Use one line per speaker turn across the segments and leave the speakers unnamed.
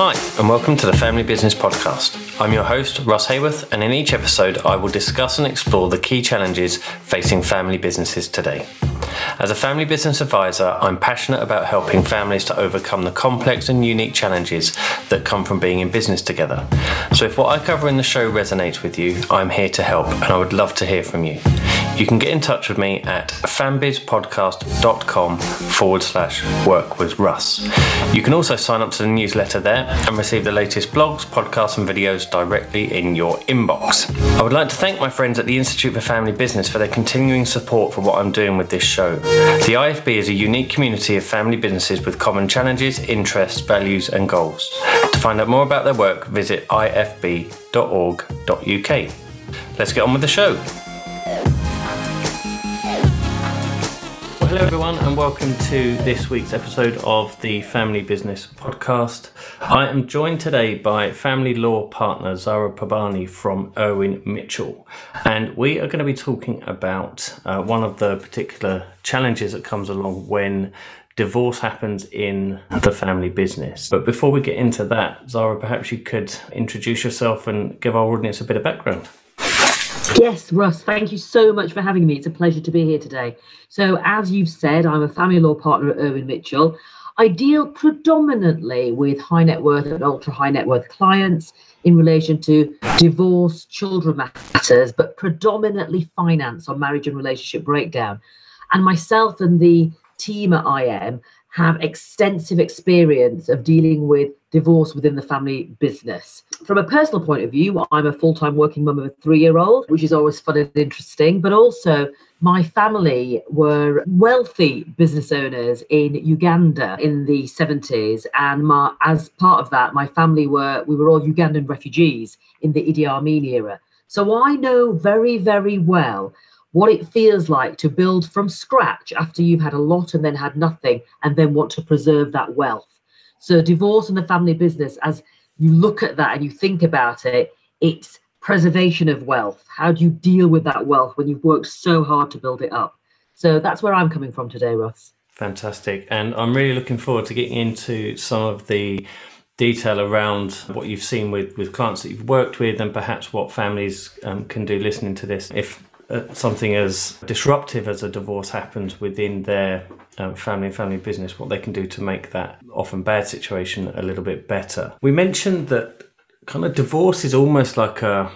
Hi, and welcome to the Family Business Podcast. I'm your host, Russ Haworth, and in each episode, I will discuss and explore the key challenges facing family businesses today. As a family business advisor, I'm passionate about helping families to overcome the complex and unique challenges that come from being in business together. So, if what I cover in the show resonates with you, I'm here to help, and I would love to hear from you. You can get in touch with me at fambizpodcast.com forward slash work with Russ. You can also sign up to the newsletter there and receive the latest blogs, podcasts, and videos directly in your inbox. I would like to thank my friends at the Institute for Family Business for their continuing support for what I'm doing with this show. The IFB is a unique community of family businesses with common challenges, interests, values, and goals. To find out more about their work, visit ifb.org.uk. Let's get on with the show. Hello, everyone, and welcome to this week's episode of the Family Business Podcast. I am joined today by family law partner Zahra Pabani from Irwin Mitchell, and we are going to be talking about uh, one of the particular challenges that comes along when divorce happens in the family business. But before we get into that, Zahra, perhaps you could introduce yourself and give our audience a bit of background.
Yes, Russ, thank you so much for having me. It's a pleasure to be here today. So, as you've said, I'm a family law partner at Irwin Mitchell. I deal predominantly with high net worth and ultra high net worth clients in relation to divorce, children matters, but predominantly finance on marriage and relationship breakdown. And myself and the team at IM have extensive experience of dealing with divorce within the family business. From a personal point of view, I'm a full time working mum of a three year old, which is always fun and interesting, but also my family were wealthy business owners in Uganda in the 70s and my, as part of that my family were we were all Ugandan refugees in the Idi Amin era so I know very very well what it feels like to build from scratch after you've had a lot and then had nothing and then want to preserve that wealth. So, divorce and the family business, as you look at that and you think about it, it's preservation of wealth. How do you deal with that wealth when you've worked so hard to build it up? So, that's where I'm coming from today, Ross.
Fantastic. And I'm really looking forward to getting into some of the detail around what you've seen with, with clients that you've worked with and perhaps what families um, can do listening to this. If uh, something as disruptive as a divorce happens within their um, family and family business, what they can do to make that often bad situation a little bit better. We mentioned that kind of divorce is almost like a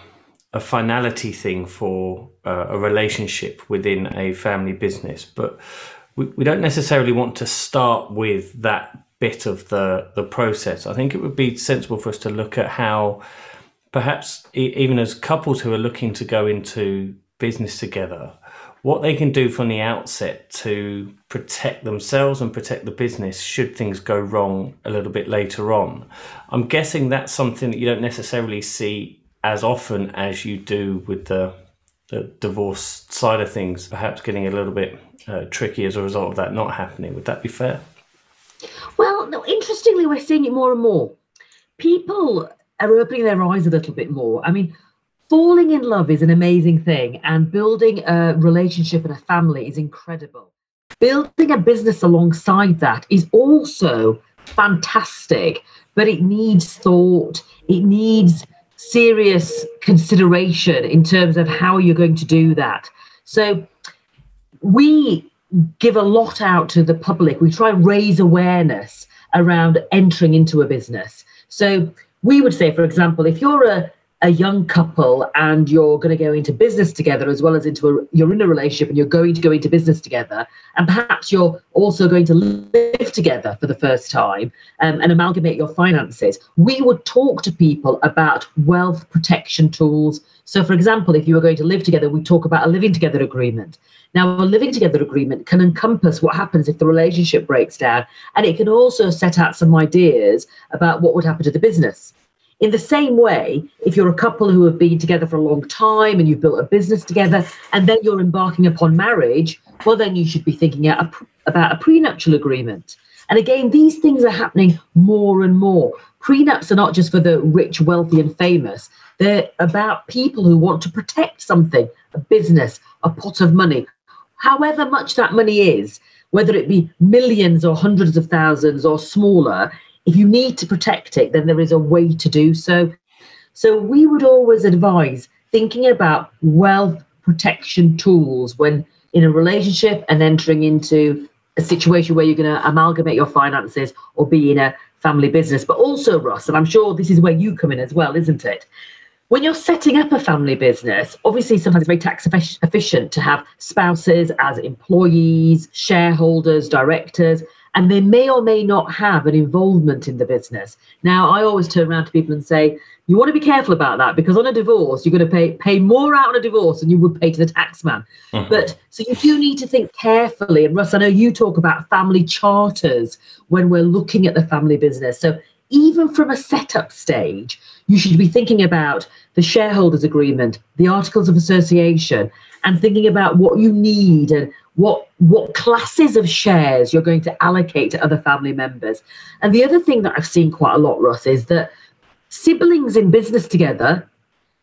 a finality thing for uh, a relationship within a family business, but we, we don't necessarily want to start with that bit of the the process. I think it would be sensible for us to look at how perhaps even as couples who are looking to go into business together, what they can do from the outset to protect themselves and protect the business should things go wrong a little bit later on. I'm guessing that's something that you don't necessarily see as often as you do with the the divorce side of things, perhaps getting a little bit uh, tricky as a result of that not happening. Would that be fair?
Well, no, interestingly, we're seeing it more and more. People are opening their eyes a little bit more. I mean, falling in love is an amazing thing, and building a relationship and a family is incredible. Building a business alongside that is also fantastic, but it needs thought, it needs serious consideration in terms of how you're going to do that. So, we give a lot out to the public. We try and raise awareness around entering into a business. So, we would say, for example, if you're a a young couple and you're going to go into business together as well as into a you're in a relationship and you're going to go into business together. And perhaps you're also going to live together for the first time um, and amalgamate your finances. We would talk to people about wealth protection tools. So for example if you were going to live together we talk about a living together agreement. Now a living together agreement can encompass what happens if the relationship breaks down and it can also set out some ideas about what would happen to the business in the same way, if you're a couple who have been together for a long time and you've built a business together and then you're embarking upon marriage, well, then you should be thinking about a prenuptial agreement. And again, these things are happening more and more. Prenups are not just for the rich, wealthy, and famous, they're about people who want to protect something a business, a pot of money, however much that money is, whether it be millions or hundreds of thousands or smaller, if you need to protect it, then there is a way to do so. So we would always advise thinking about wealth protection tools when in a relationship and entering into a situation where you're going to amalgamate your finances or be in a family business. But also, Russ, and I'm sure this is where you come in as well, isn't it? When you're setting up a family business, obviously sometimes it's very tax efficient to have spouses as employees, shareholders, directors, and they may or may not have an involvement in the business. Now, I always turn around to people and say, you want to be careful about that because on a divorce, you're going to pay pay more out on a divorce than you would pay to the taxman. Mm-hmm. But so you do need to think carefully. And Russ, I know you talk about family charters when we're looking at the family business. So even from a setup stage, you should be thinking about the shareholders agreement, the articles of association, and thinking about what you need and what what classes of shares you're going to allocate to other family members. And the other thing that I've seen quite a lot, Russ, is that siblings in business together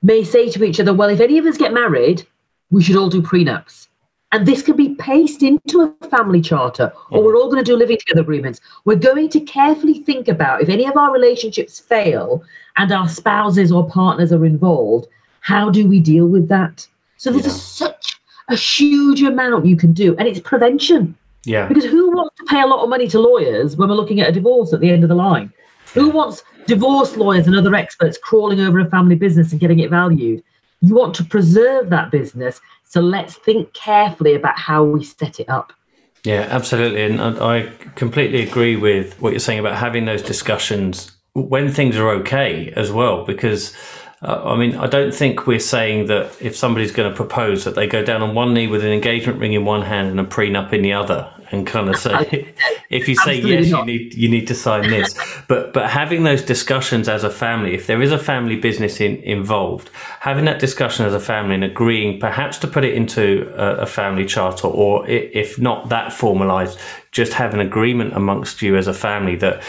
may say to each other, well, if any of us get married, we should all do prenups. And this can be pasted into a family charter, or we're all going to do living together agreements. We're going to carefully think about if any of our relationships fail and our spouses or partners are involved, how do we deal with that? So there's yeah. a, such a huge amount you can do, and it's prevention.
Yeah.
Because who wants to pay a lot of money to lawyers when we're looking at a divorce at the end of the line? Who wants divorce lawyers and other experts crawling over a family business and getting it valued? You want to preserve that business. So let's think carefully about how we set it up.
Yeah, absolutely. And I completely agree with what you're saying about having those discussions when things are okay as well, because uh, I mean, I don't think we're saying that if somebody's going to propose that they go down on one knee with an engagement ring in one hand and a prenup in the other, and kind of say, if you say Absolutely yes, not. you need you need to sign this. but but having those discussions as a family, if there is a family business in, involved, having that discussion as a family and agreeing perhaps to put it into a, a family charter, or if not that formalized, just have an agreement amongst you as a family that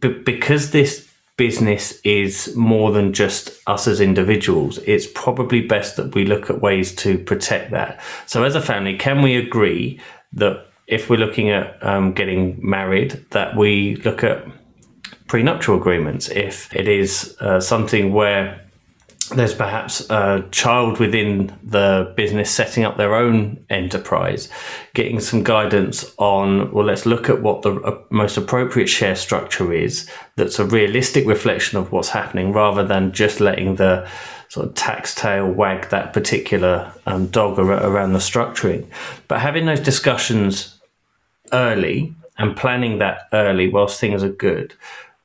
because this business is more than just us as individuals, it's probably best that we look at ways to protect that. So, as a family, can we agree that if we're looking at um, getting married, that we look at prenuptial agreements? If it is uh, something where there's perhaps a child within the business setting up their own enterprise, getting some guidance on, well, let's look at what the uh, most appropriate share structure is that's a realistic reflection of what's happening rather than just letting the sort of tax tail wag that particular um, dog around the structuring. But having those discussions early and planning that early whilst things are good,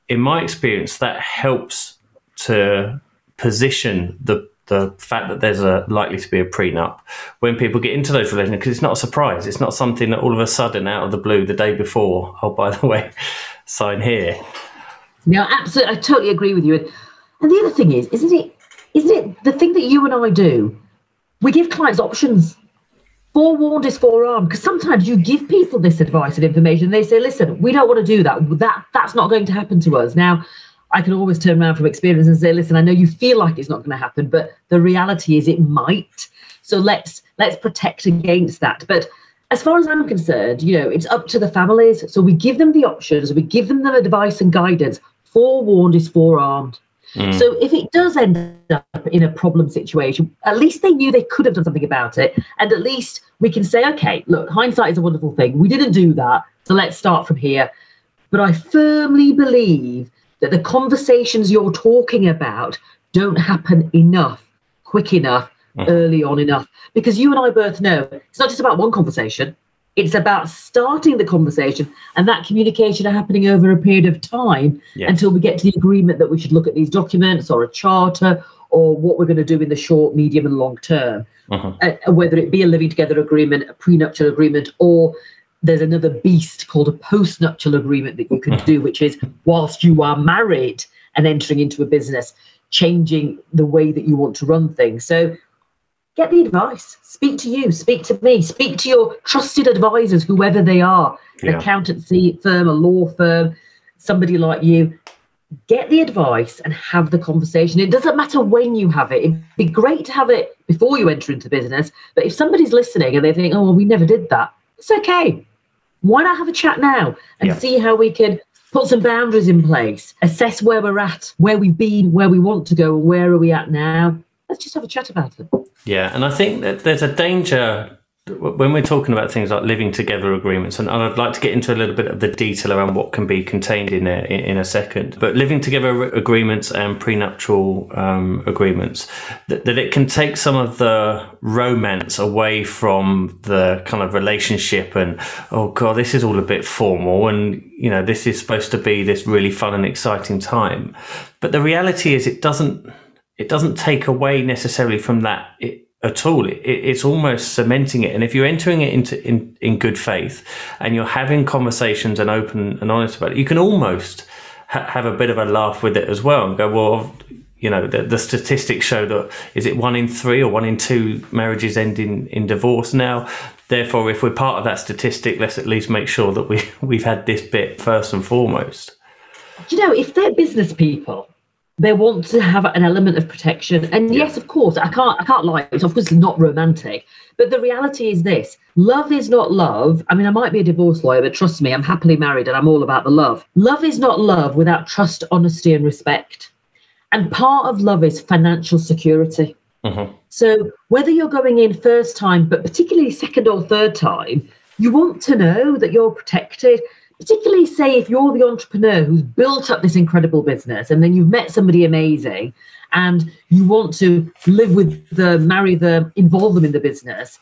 in my experience, that helps to position the the fact that there's a likely to be a prenup when people get into those relationships because it's not a surprise. It's not something that all of a sudden out of the blue the day before. Oh, by the way, sign here.
No, absolutely. I totally agree with you. And the other thing is, isn't it? Isn't it the thing that you and I do? We give clients options. Forewarned is forearmed because sometimes you give people this advice and information. And they say, "Listen, we don't want to do that. That that's not going to happen to us." Now, I can always turn around from experience and say, listen, I know you feel like it's not going to happen, but the reality is it might. So let's let's protect against that. But as far as I'm concerned, you know, it's up to the families. So we give them the options, we give them the advice and guidance. Forewarned is forearmed. Mm. So if it does end up in a problem situation, at least they knew they could have done something about it. And at least we can say, okay, look, hindsight is a wonderful thing. We didn't do that. So let's start from here. But I firmly believe that the conversations you're talking about don't happen enough, quick enough, mm. early on enough. Because you and I both know it's not just about one conversation, it's about starting the conversation and that communication happening over a period of time yes. until we get to the agreement that we should look at these documents or a charter or what we're going to do in the short, medium, and long term. Uh-huh. Uh, whether it be a living together agreement, a prenuptial agreement, or there's another beast called a postnuptial agreement that you can do, which is whilst you are married and entering into a business, changing the way that you want to run things. So get the advice, speak to you, speak to me, speak to your trusted advisors, whoever they are, an yeah. accountancy firm, a law firm, somebody like you. Get the advice and have the conversation. It doesn't matter when you have it. It'd be great to have it before you enter into business. But if somebody's listening and they think, oh, well, we never did that, it's okay why not have a chat now and yeah. see how we can put some boundaries in place, assess where we're at, where we've been, where we want to go, and where are we at now. Let's just have a chat about it.
Yeah, and I think that there's a danger when we're talking about things like living together agreements, and I'd like to get into a little bit of the detail around what can be contained in there in, a second, but living together agreements and prenuptial um, agreements, that, that, it can take some of the romance away from the kind of relationship and, oh God, this is all a bit formal and, you know, this is supposed to be this really fun and exciting time. But the reality is it doesn't, it doesn't take away necessarily from that. It, at all. It, it's almost cementing it. And if you're entering it into in, in good faith and you're having conversations and open and honest about it, you can almost ha- have a bit of a laugh with it as well and go, well, you know, the, the, statistics show that is it one in three or one in two marriages end in, in divorce now. Therefore, if we're part of that statistic, let's at least make sure that we we've had this bit first and foremost.
You know, if they're business people, they want to have an element of protection. And yeah. yes of course i can't i can't lie it's of course not romantic but the reality is this love is not love. I mean i might be a divorce lawyer but trust me i'm happily married and i'm all about the love. Love is not love without trust honesty and respect. And part of love is financial security. Mm-hmm. so whether you're going in first time but particularly second or third time you want to know that you're protected particularly say if you're the entrepreneur who's built up this incredible business and then you've met somebody amazing and you want to live with the marry the involve them in the business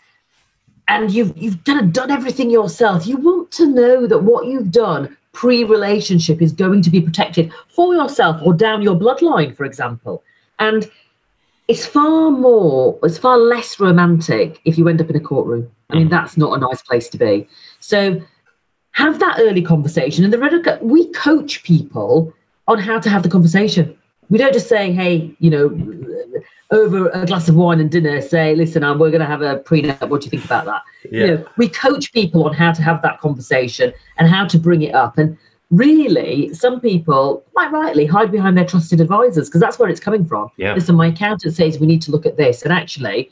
and you've you've done done everything yourself you want to know that what you've done pre-relationship is going to be protected for yourself or down your bloodline for example. And it's far more it's far less romantic if you end up in a courtroom. I mean mm. that's not a nice place to be. So have that early conversation. And the red we coach people on how to have the conversation. We don't just say, hey, you know, over a glass of wine and dinner, say, listen, um, we're going to have a prenup. What do you think about that? Yeah. You know, we coach people on how to have that conversation and how to bring it up. And really, some people, quite rightly, hide behind their trusted advisors because that's where it's coming from.
Yeah.
Listen, my accountant says we need to look at this. And actually,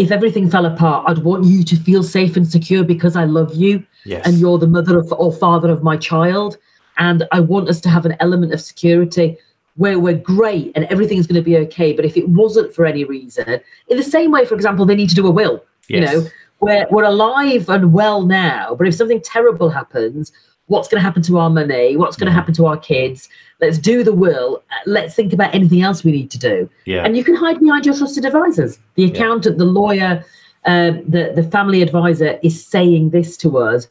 if everything fell apart, I'd want you to feel safe and secure because I love you
yes.
and you're the mother of, or father of my child. And I want us to have an element of security where we're great and everything's going to be okay. But if it wasn't for any reason, in the same way, for example, they need to do a will, yes. you know, we're, we're alive and well now, but if something terrible happens, what's going to happen to our money? What's going to happen to our kids? Let's do the will. Let's think about anything else we need to do.
Yeah.
And you can hide behind your trusted advisors. The accountant, yeah. the lawyer, um, the the family advisor is saying this to us.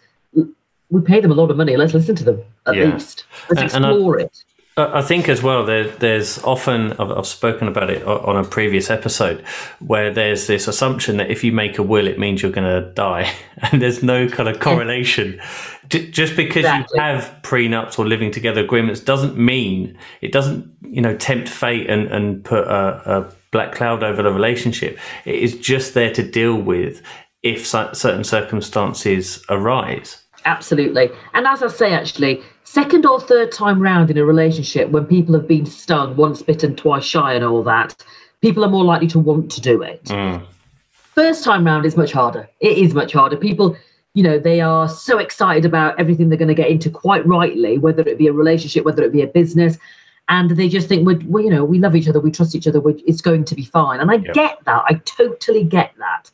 We pay them a lot of money. Let's listen to them at yeah. least. Let's explore and I, it.
I think as well, there, there's often, I've, I've, spoken about it on a previous episode, where there's this assumption that if you make a will, it means you're going to die. And there's no kind of correlation. Just because exactly. you have prenups or living together agreements doesn't mean, it doesn't, you know, tempt fate and, and put a, a black cloud over the relationship. It is just there to deal with if certain circumstances arise.
Absolutely. And as I say, actually, second or third time round in a relationship, when people have been stung, once bitten, twice shy, and all that, people are more likely to want to do it.
Mm.
First time round is much harder. It is much harder. People, you know, they are so excited about everything they're going to get into, quite rightly, whether it be a relationship, whether it be a business. And they just think, we you know, we love each other, we trust each other, it's going to be fine. And I yep. get that. I totally get that.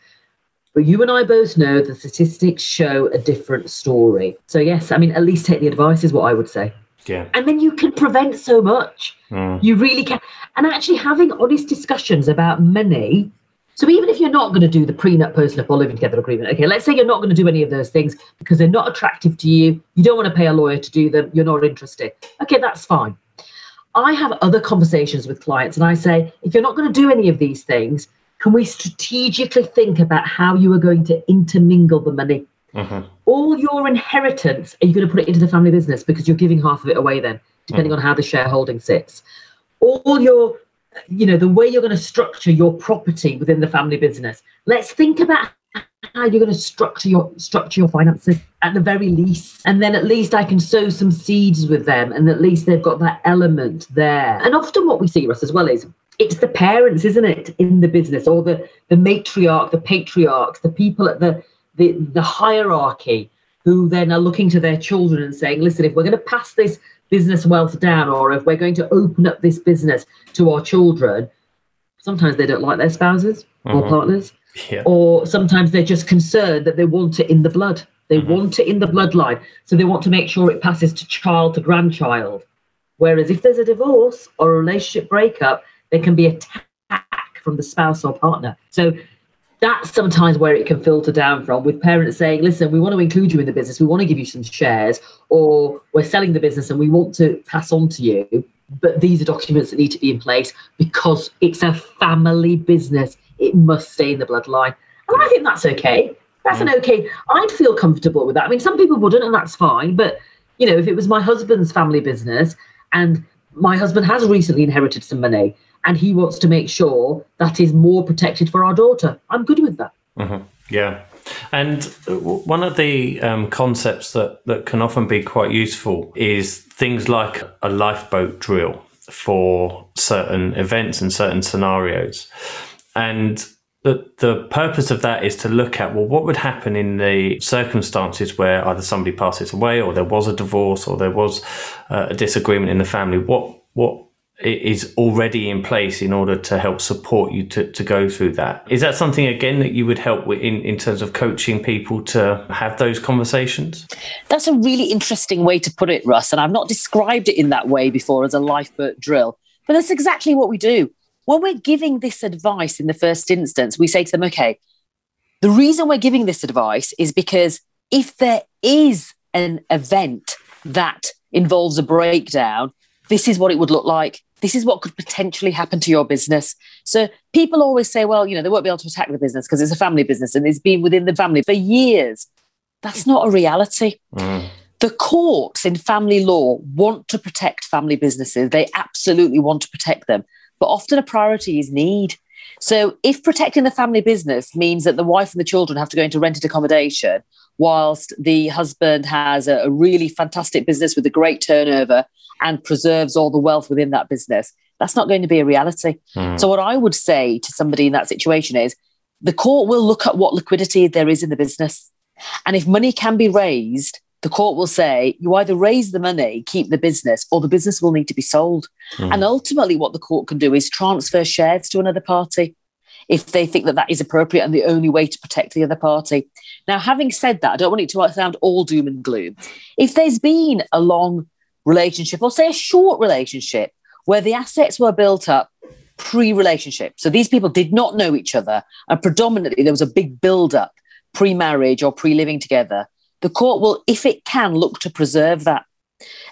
But you and I both know the statistics show a different story. So, yes, I mean, at least take the advice, is what I would say.
Yeah.
And then you can prevent so much.
Mm.
You really can. And actually, having honest discussions about money. So, even if you're not going to do the prenup, postnup, or living together agreement, okay, let's say you're not going to do any of those things because they're not attractive to you, you don't want to pay a lawyer to do them, you're not interested. Okay, that's fine. I have other conversations with clients and I say, if you're not going to do any of these things, can we strategically think about how you are going to intermingle the money?
Mm-hmm.
All your inheritance, are you going to put it into the family business because you're giving half of it away then, depending mm-hmm. on how the shareholding sits? All your, you know, the way you're going to structure your property within the family business. Let's think about how you're going to structure your structure your finances at the very least and then at least i can sow some seeds with them and at least they've got that element there and often what we see russ as well is it's the parents, isn't it, in the business, or the the matriarch, the patriarchs, the people at the the, the hierarchy who then are looking to their children and saying, listen, if we're going to pass this
business wealth down or if we're going to open up this business to our children, sometimes they don't like their spouses mm-hmm. or partners. Yeah. Or sometimes they're just concerned that they want it in the blood. They mm-hmm. want it in the bloodline. So they want to make sure it passes to child to grandchild. Whereas if there's a divorce or a relationship breakup, there can be attack from the spouse or partner. So that's sometimes where it can filter down from with parents saying, listen, we want to include you in the business, we want to give you some shares, or we're selling the business and we want to pass on to you. But these are documents that need to be in place because it's a family business. It must stay in the bloodline. And I think that's okay. That's an mm. okay. I'd feel comfortable with that. I mean, some people wouldn't, and that's fine. But, you know, if it was my husband's family business and my husband has recently inherited some money and he wants to make sure that is more protected for our daughter. I'm good with that.
Mm-hmm. Yeah. And one of the um, concepts that, that can often be quite useful is things like a lifeboat drill for certain events and certain scenarios. And the, the purpose of that is to look at well, what would happen in the circumstances where either somebody passes away, or there was a divorce, or there was uh, a disagreement in the family. What what is already in place in order to help support you to, to go through that. Is that something again that you would help with in, in terms of coaching people to have those conversations?
That's a really interesting way to put it, Russ. And I've not described it in that way before as a lifeboat drill, but that's exactly what we do. When we're giving this advice in the first instance, we say to them, okay, the reason we're giving this advice is because if there is an event that involves a breakdown, this is what it would look like this is what could potentially happen to your business. So people always say, well, you know, they won't be able to attack the business because it's a family business and it's been within the family for years. That's not a reality. Mm. The courts in family law want to protect family businesses. They absolutely want to protect them. But often a priority is need. So if protecting the family business means that the wife and the children have to go into rented accommodation, whilst the husband has a, a really fantastic business with a great turnover and preserves all the wealth within that business, that's not going to be a reality. Mm. So, what I would say to somebody in that situation is the court will look at what liquidity there is in the business. And if money can be raised, the court will say you either raise the money, keep the business, or the business will need to be sold. Mm. And ultimately, what the court can do is transfer shares to another party if they think that that is appropriate and the only way to protect the other party. Now, having said that, I don't want it to sound all doom and gloom. If there's been a long relationship, or say a short relationship, where the assets were built up pre relationship. So these people did not know each other, and predominantly there was a big build up pre marriage or pre living together. The court will, if it can, look to preserve that.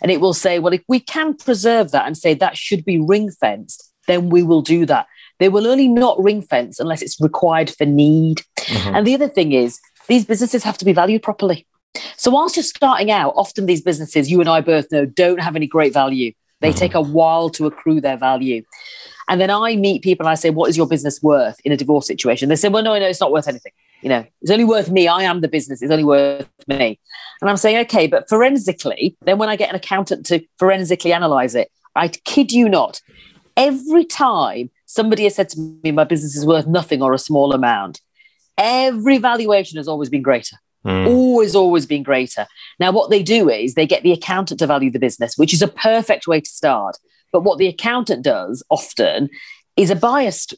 And it will say, well, if we can preserve that and say that should be ring fenced, then we will do that. They will only not ring fence unless it's required for need. Mm-hmm. And the other thing is, these businesses have to be valued properly. So, whilst you're starting out, often these businesses, you and I both know, don't have any great value. They mm-hmm. take a while to accrue their value. And then I meet people and I say, What is your business worth in a divorce situation? They say, Well, no, no, it's not worth anything. You know, it's only worth me. I am the business. It's only worth me. And I'm saying, Okay, but forensically, then when I get an accountant to forensically analyze it, I kid you not, every time somebody has said to me, My business is worth nothing or a small amount, every valuation has always been greater. Mm. Always, always been greater. Now, what they do is they get the accountant to value the business, which is a perfect way to start. But what the accountant does often is a biased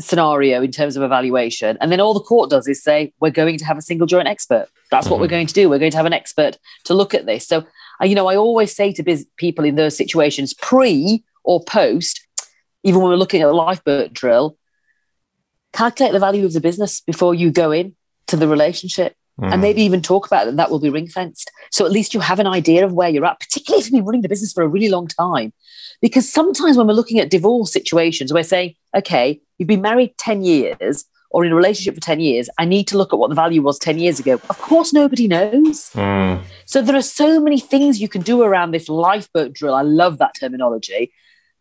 scenario in terms of evaluation. And then all the court does is say, we're going to have a single joint expert. That's mm-hmm. what we're mm-hmm. going to do. We're going to have an expert to look at this. So, uh, you know, I always say to biz- people in those situations, pre or post, even when we're looking at a lifeboat drill, calculate the value of the business before you go in to the relationship mm. and maybe even talk about that that will be ring fenced. So at least you have an idea of where you're at, particularly if you've been running the business for a really long time. Because sometimes when we're looking at divorce situations, we're saying, okay, you've been married 10 years or in a relationship for 10 years, I need to look at what the value was 10 years ago. Of course, nobody knows. Mm. So there are so many things you can do around this lifeboat drill. I love that terminology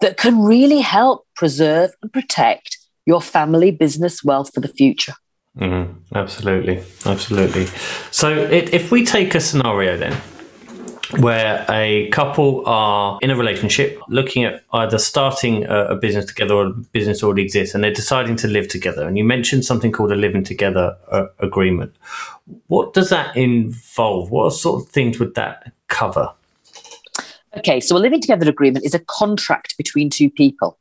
that can really help preserve and protect your family business wealth for the future.
Mm, absolutely, absolutely. So, it, if we take a scenario then where a couple are in a relationship looking at either starting a, a, business together or a business already exists and they're deciding to live together and you mentioned something called a living together uh, agreement. What does that involve? What sort of things would that cover
Okay, so a living together agreement is a contract between two people.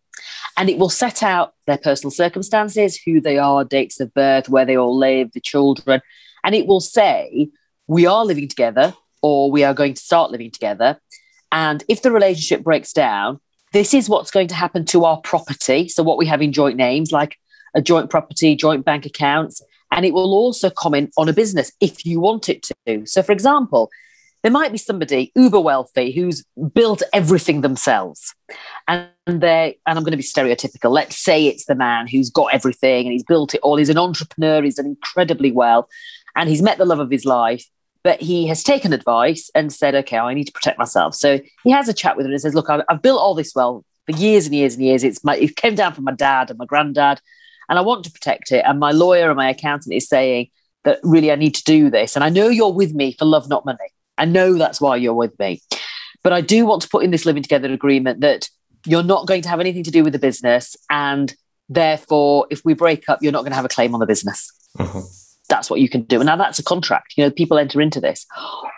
And it will set out their personal circumstances, who they are, dates of birth, where they all live, the children. And it will say, we are living together or we are going to start living together. And if the relationship breaks down, this is what's going to happen to our property. So, what we have in joint names, like a joint property, joint bank accounts. And it will also comment on a business if you want it to. So, for example, there might be somebody uber wealthy who's built everything themselves and they and i'm going to be stereotypical. Let's say it's the man who's got everything and he's built it all. He's an entrepreneur he's done incredibly well and he's met the love of his life but he has taken advice and said okay i need to protect myself. So he has a chat with him and says look i've, I've built all this well for years and years and years. It's my it came down from my dad and my granddad and i want to protect it. And my lawyer and my accountant is saying that really i need to do this. And i know you're with me for love not money I know that's why you're with me. But I do want to put in this living together agreement that you're not going to have anything to do with the business. And therefore, if we break up, you're not going to have a claim on the business. Uh-huh. That's what you can do. And now that's a contract. You know, people enter into this.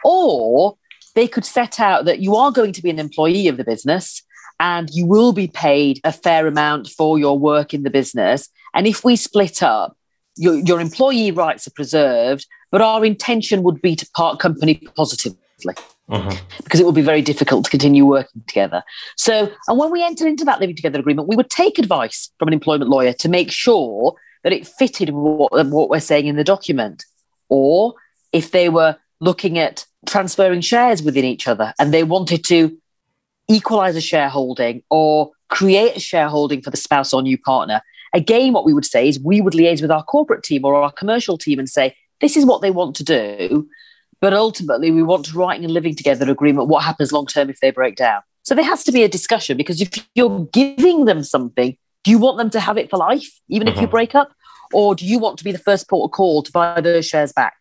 Or they could set out that you are going to be an employee of the business and you will be paid a fair amount for your work in the business. And if we split up, your, your employee rights are preserved, but our intention would be to part company positively. Uh-huh. Because it would be very difficult to continue working together. So, and when we entered into that living together agreement, we would take advice from an employment lawyer to make sure that it fitted what, what we're saying in the document. Or if they were looking at transferring shares within each other and they wanted to equalize a shareholding or create a shareholding for the spouse or new partner, again, what we would say is we would liaise with our corporate team or our commercial team and say, this is what they want to do. But ultimately, we want to write in a living together agreement what happens long term if they break down. So there has to be a discussion because if you're giving them something, do you want them to have it for life, even if you uh-huh. break up? Or do you want to be the first port of call to buy those shares back?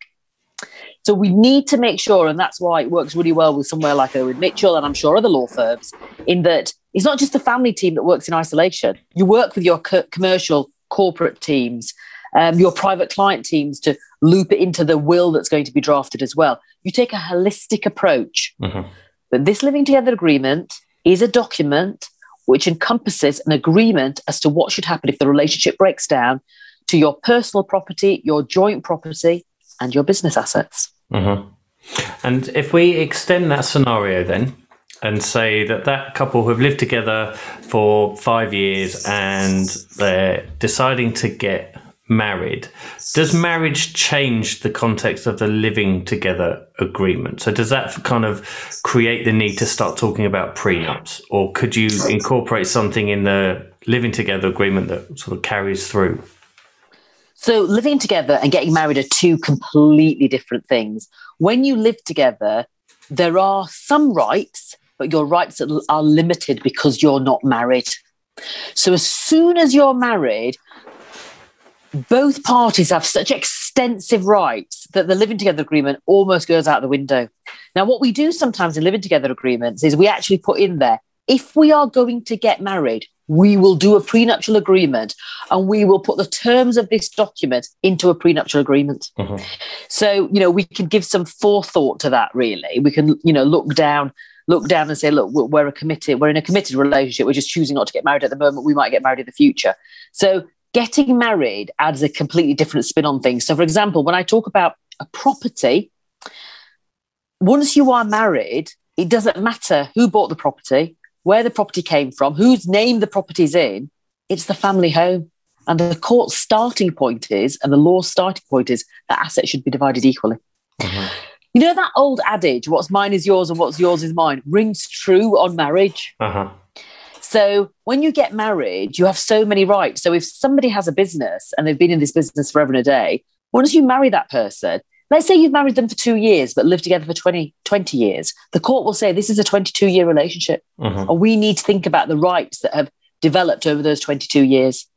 So we need to make sure, and that's why it works really well with somewhere like Irwin Mitchell and I'm sure other law firms, in that it's not just the family team that works in isolation. You work with your co- commercial corporate teams, um, your private client teams to loop it into the will that's going to be drafted as well. You take a holistic approach. Mm-hmm. But this living together agreement is a document which encompasses an agreement as to what should happen if the relationship breaks down to your personal property, your joint property, and your business assets.
Mm-hmm. And if we extend that scenario then and say that that couple have lived together for five years and they're deciding to get married. Does marriage change the context of the living together agreement? So does that kind of create the need to start talking about prenups, or could you incorporate something in the living together agreement that sort of carries through?
So living together and getting married are two completely different things. When you live together, there are some rights, but your rights are limited because you're not married. So as soon as you're married, both parties have such extensive rights that the living together agreement almost goes out the window. Now, what we do sometimes in living together agreements is we actually put in there if we are going to get married, we will do a prenuptial agreement and we will put the terms of this document into a prenuptial agreement. Mm-hmm. So, you know, we can give some forethought to that really. We can, you know, look down look down and say, look, we're a committed, we're in a committed relationship. We're just choosing not to get married at the moment. We might get married in the future. So getting married adds a completely different spin on things. So, for example, when I talk about a property, once you are married, it doesn't matter who bought the property, where the property came from, whose name the property's in, it's the family home. And the court's starting point is, and the law's starting point is, that assets should be divided equally. Mm-hmm. You know that old adage, what's mine is yours and what's yours is mine, rings true on marriage. Uh-huh. So when you get married, you have so many rights. So if somebody has a business and they've been in this business forever and a day, once you marry that person, let's say you've married them for two years but lived together for 20, 20 years, the court will say this is a 22 year relationship. Mm-hmm. And we need to think about the rights that have developed over those 22 years.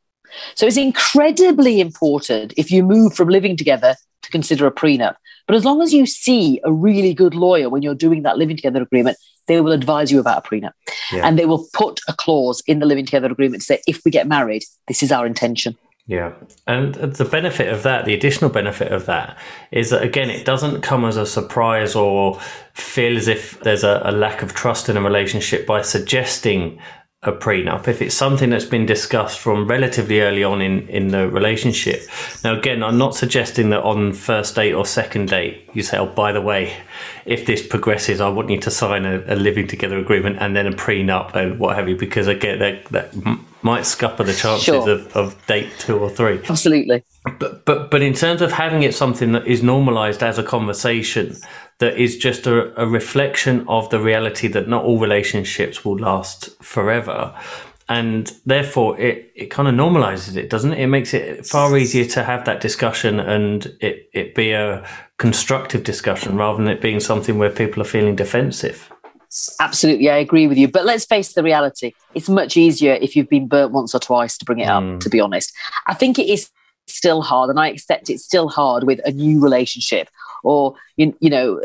So it's incredibly important if you move from living together to consider a prenup. But as long as you see a really good lawyer when you're doing that living together agreement, they will advise you about a prenup. Yeah. And they will put a clause in the living together agreement to say, if we get married, this is our intention.
Yeah. And the benefit of that, the additional benefit of that, is that again, it doesn't come as a surprise or feel as if there's a, a lack of trust in a relationship by suggesting a prenup if it's something that's been discussed from relatively early on in, in the relationship. Now, again, I'm not suggesting that on first date or second date you say, oh, by the way, if this progresses, I want you to sign a, a living together agreement and then a prenup and what have you, because again, that, that might scupper the chances sure. of, of date two or three.
Absolutely.
But, but, but in terms of having it something that is normalized as a conversation, that is just a, a reflection of the reality that not all relationships will last forever and therefore it, it kind of normalizes it doesn't it it makes it far easier to have that discussion and it, it be a constructive discussion rather than it being something where people are feeling defensive
absolutely i agree with you. But let's face the reality. It's much easier if you've been burnt once or twice to bring it mm. up to be honest. I think it is still hard and i accept it's still hard with a new relationship. Or you, you know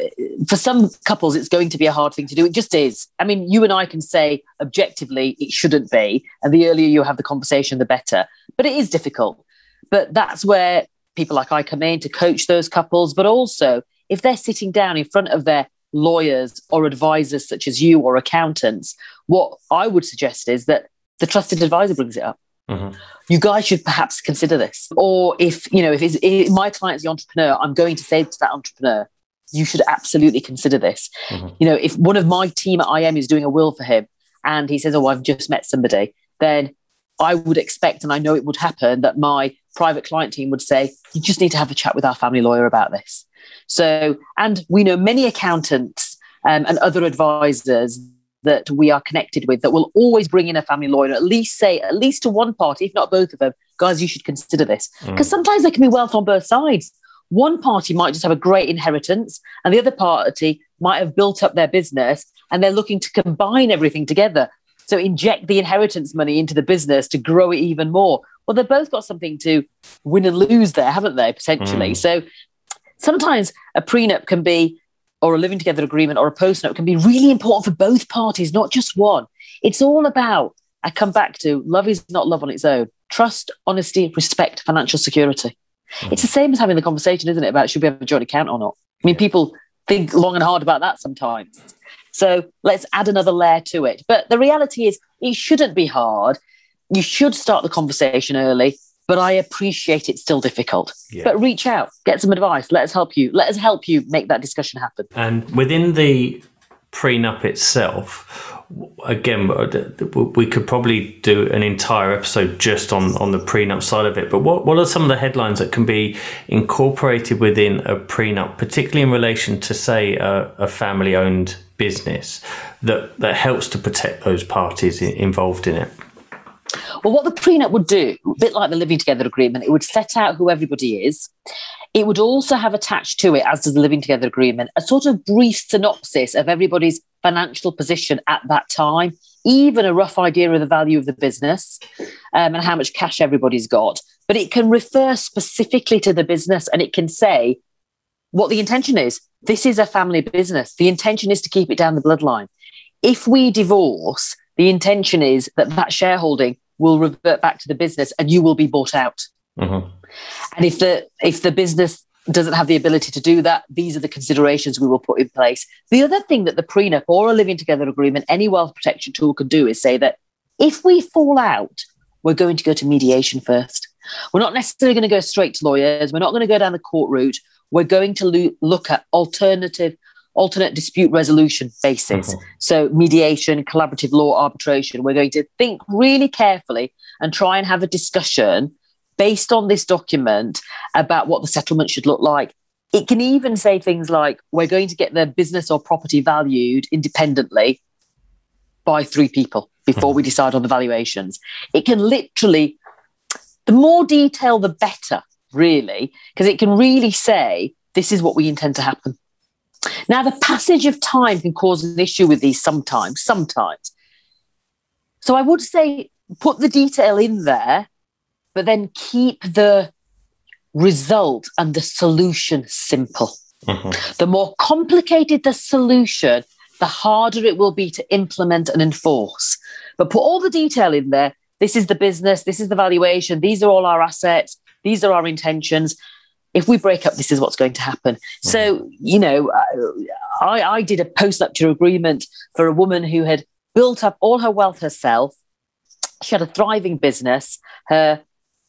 for some couples it's going to be a hard thing to do. It just is. I mean you and i can say objectively it shouldn't be and the earlier you have the conversation the better. But it is difficult. But that's where people like i come in to coach those couples. But also if they're sitting down in front of their lawyers or advisors such as you or accountants what i would suggest is that the trusted advisor brings it up Mm-hmm. You guys should perhaps consider this. Or if, you know, if, if my client's the entrepreneur, I'm going to say to that entrepreneur, you should absolutely consider this. Mm-hmm. You know, if one of my team at IM is doing a will for him and he says, Oh, I've just met somebody, then I would expect, and I know it would happen, that my private client team would say, You just need to have a chat with our family lawyer about this. So, and we know many accountants um, and other advisors that we are connected with that will always bring in a family lawyer, at least say, at least to one party, if not both of them, guys, you should consider this. Because mm. sometimes there can be wealth on both sides. One party might just have a great inheritance, and the other party might have built up their business and they're looking to combine everything together. So inject the inheritance money into the business to grow it even more. Well, they've both got something to win and lose there, haven't they, potentially? Mm. So sometimes a prenup can be or a living together agreement or a postnup can be really important for both parties, not just one. It's all about, I come back to love is not love on its own. Trust, honesty, respect, financial security. Mm. It's the same as having the conversation, isn't it, about should we have a joint account or not? I mean, people think long and hard about that sometimes. So let's add another layer to it. But the reality is, it shouldn't be hard. You should start the conversation early but I appreciate it's still difficult. Yeah. But reach out, get some advice. Let us help you. Let us help you make that discussion happen.
And within the prenup itself, again, uh, we could probably do an entire episode just on, on the prenup side of it. But what, what are some of the headlines that can be incorporated within a prenup, particularly in relation to, say, a, a family owned business that, that helps to protect those parties involved in it?
Well, what the prenup would do, a bit like the living together agreement, it would set out who everybody is. It would also have attached to it, as does the living together agreement, a sort of brief synopsis of everybody's financial position at that time, even a rough idea of the value of the business um, and how much cash everybody's got. But it can refer specifically to the business and it can say what the intention is. This is a family business. The intention is to keep it down the bloodline. If we divorce, the intention is that that shareholding will revert back to the business and you will be bought out. Mm-hmm. And if the if the business doesn't have the ability to do that, these are the considerations we will put in place. The other thing that the prenup or a living together agreement, any wealth protection tool can do is say that if we fall out, we're going to go to mediation first. We're not necessarily going to go straight to lawyers. We're not going to go down the court route. We're going to lo- look at alternative alternate dispute resolution basis. Mm-hmm. So, mediation, collaborative law, arbitration. We're going to think really carefully and try and have a discussion based on this document about what the settlement should look like. It can even say things like, we're going to get the business or property valued independently by three people before mm-hmm. we decide on the valuations. It can literally, the more detail, the better, really, because it can really say, this is what we intend to happen. Now, the passage of time can cause an issue with these sometimes, sometimes. So I would say put the detail in there, but then keep the result and the solution simple. Mm-hmm. The more complicated the solution, the harder it will be to implement and enforce. But put all the detail in there, This is the business. This is the valuation. These are all our assets. These are our intentions. If we break up, this is what's going to happen. So, mm-hmm. you know, I, I did a post nuptial agreement for a woman who had built up all her wealth herself. She had a thriving business. Her,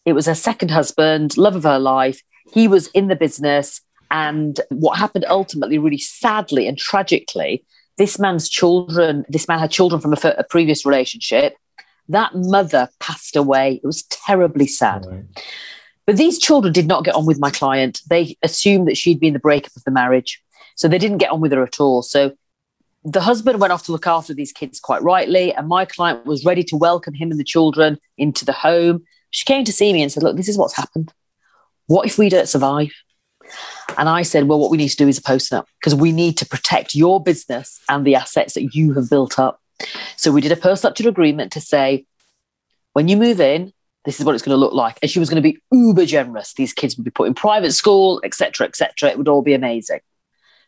it was her second husband, love of her life. He was in the business. And what happened ultimately, really sadly and tragically, this man's children, this man had children from a, a previous relationship. That mother passed away. It was terribly sad. Right. But these children did not get on with my client. They assumed that she'd been the breakup of the marriage. So they didn't get on with her at all. So the husband went off to look after these kids quite rightly. And my client was ready to welcome him and the children into the home. She came to see me and said, Look, this is what's happened. What if we don't survive? And I said, Well, what we need to do is a postnup because we need to protect your business and the assets that you have built up. So we did a post nuptial agreement to say, when you move in, this is what it's going to look like. And she was going to be uber generous. These kids would be put in private school, etc., etc. It would all be amazing.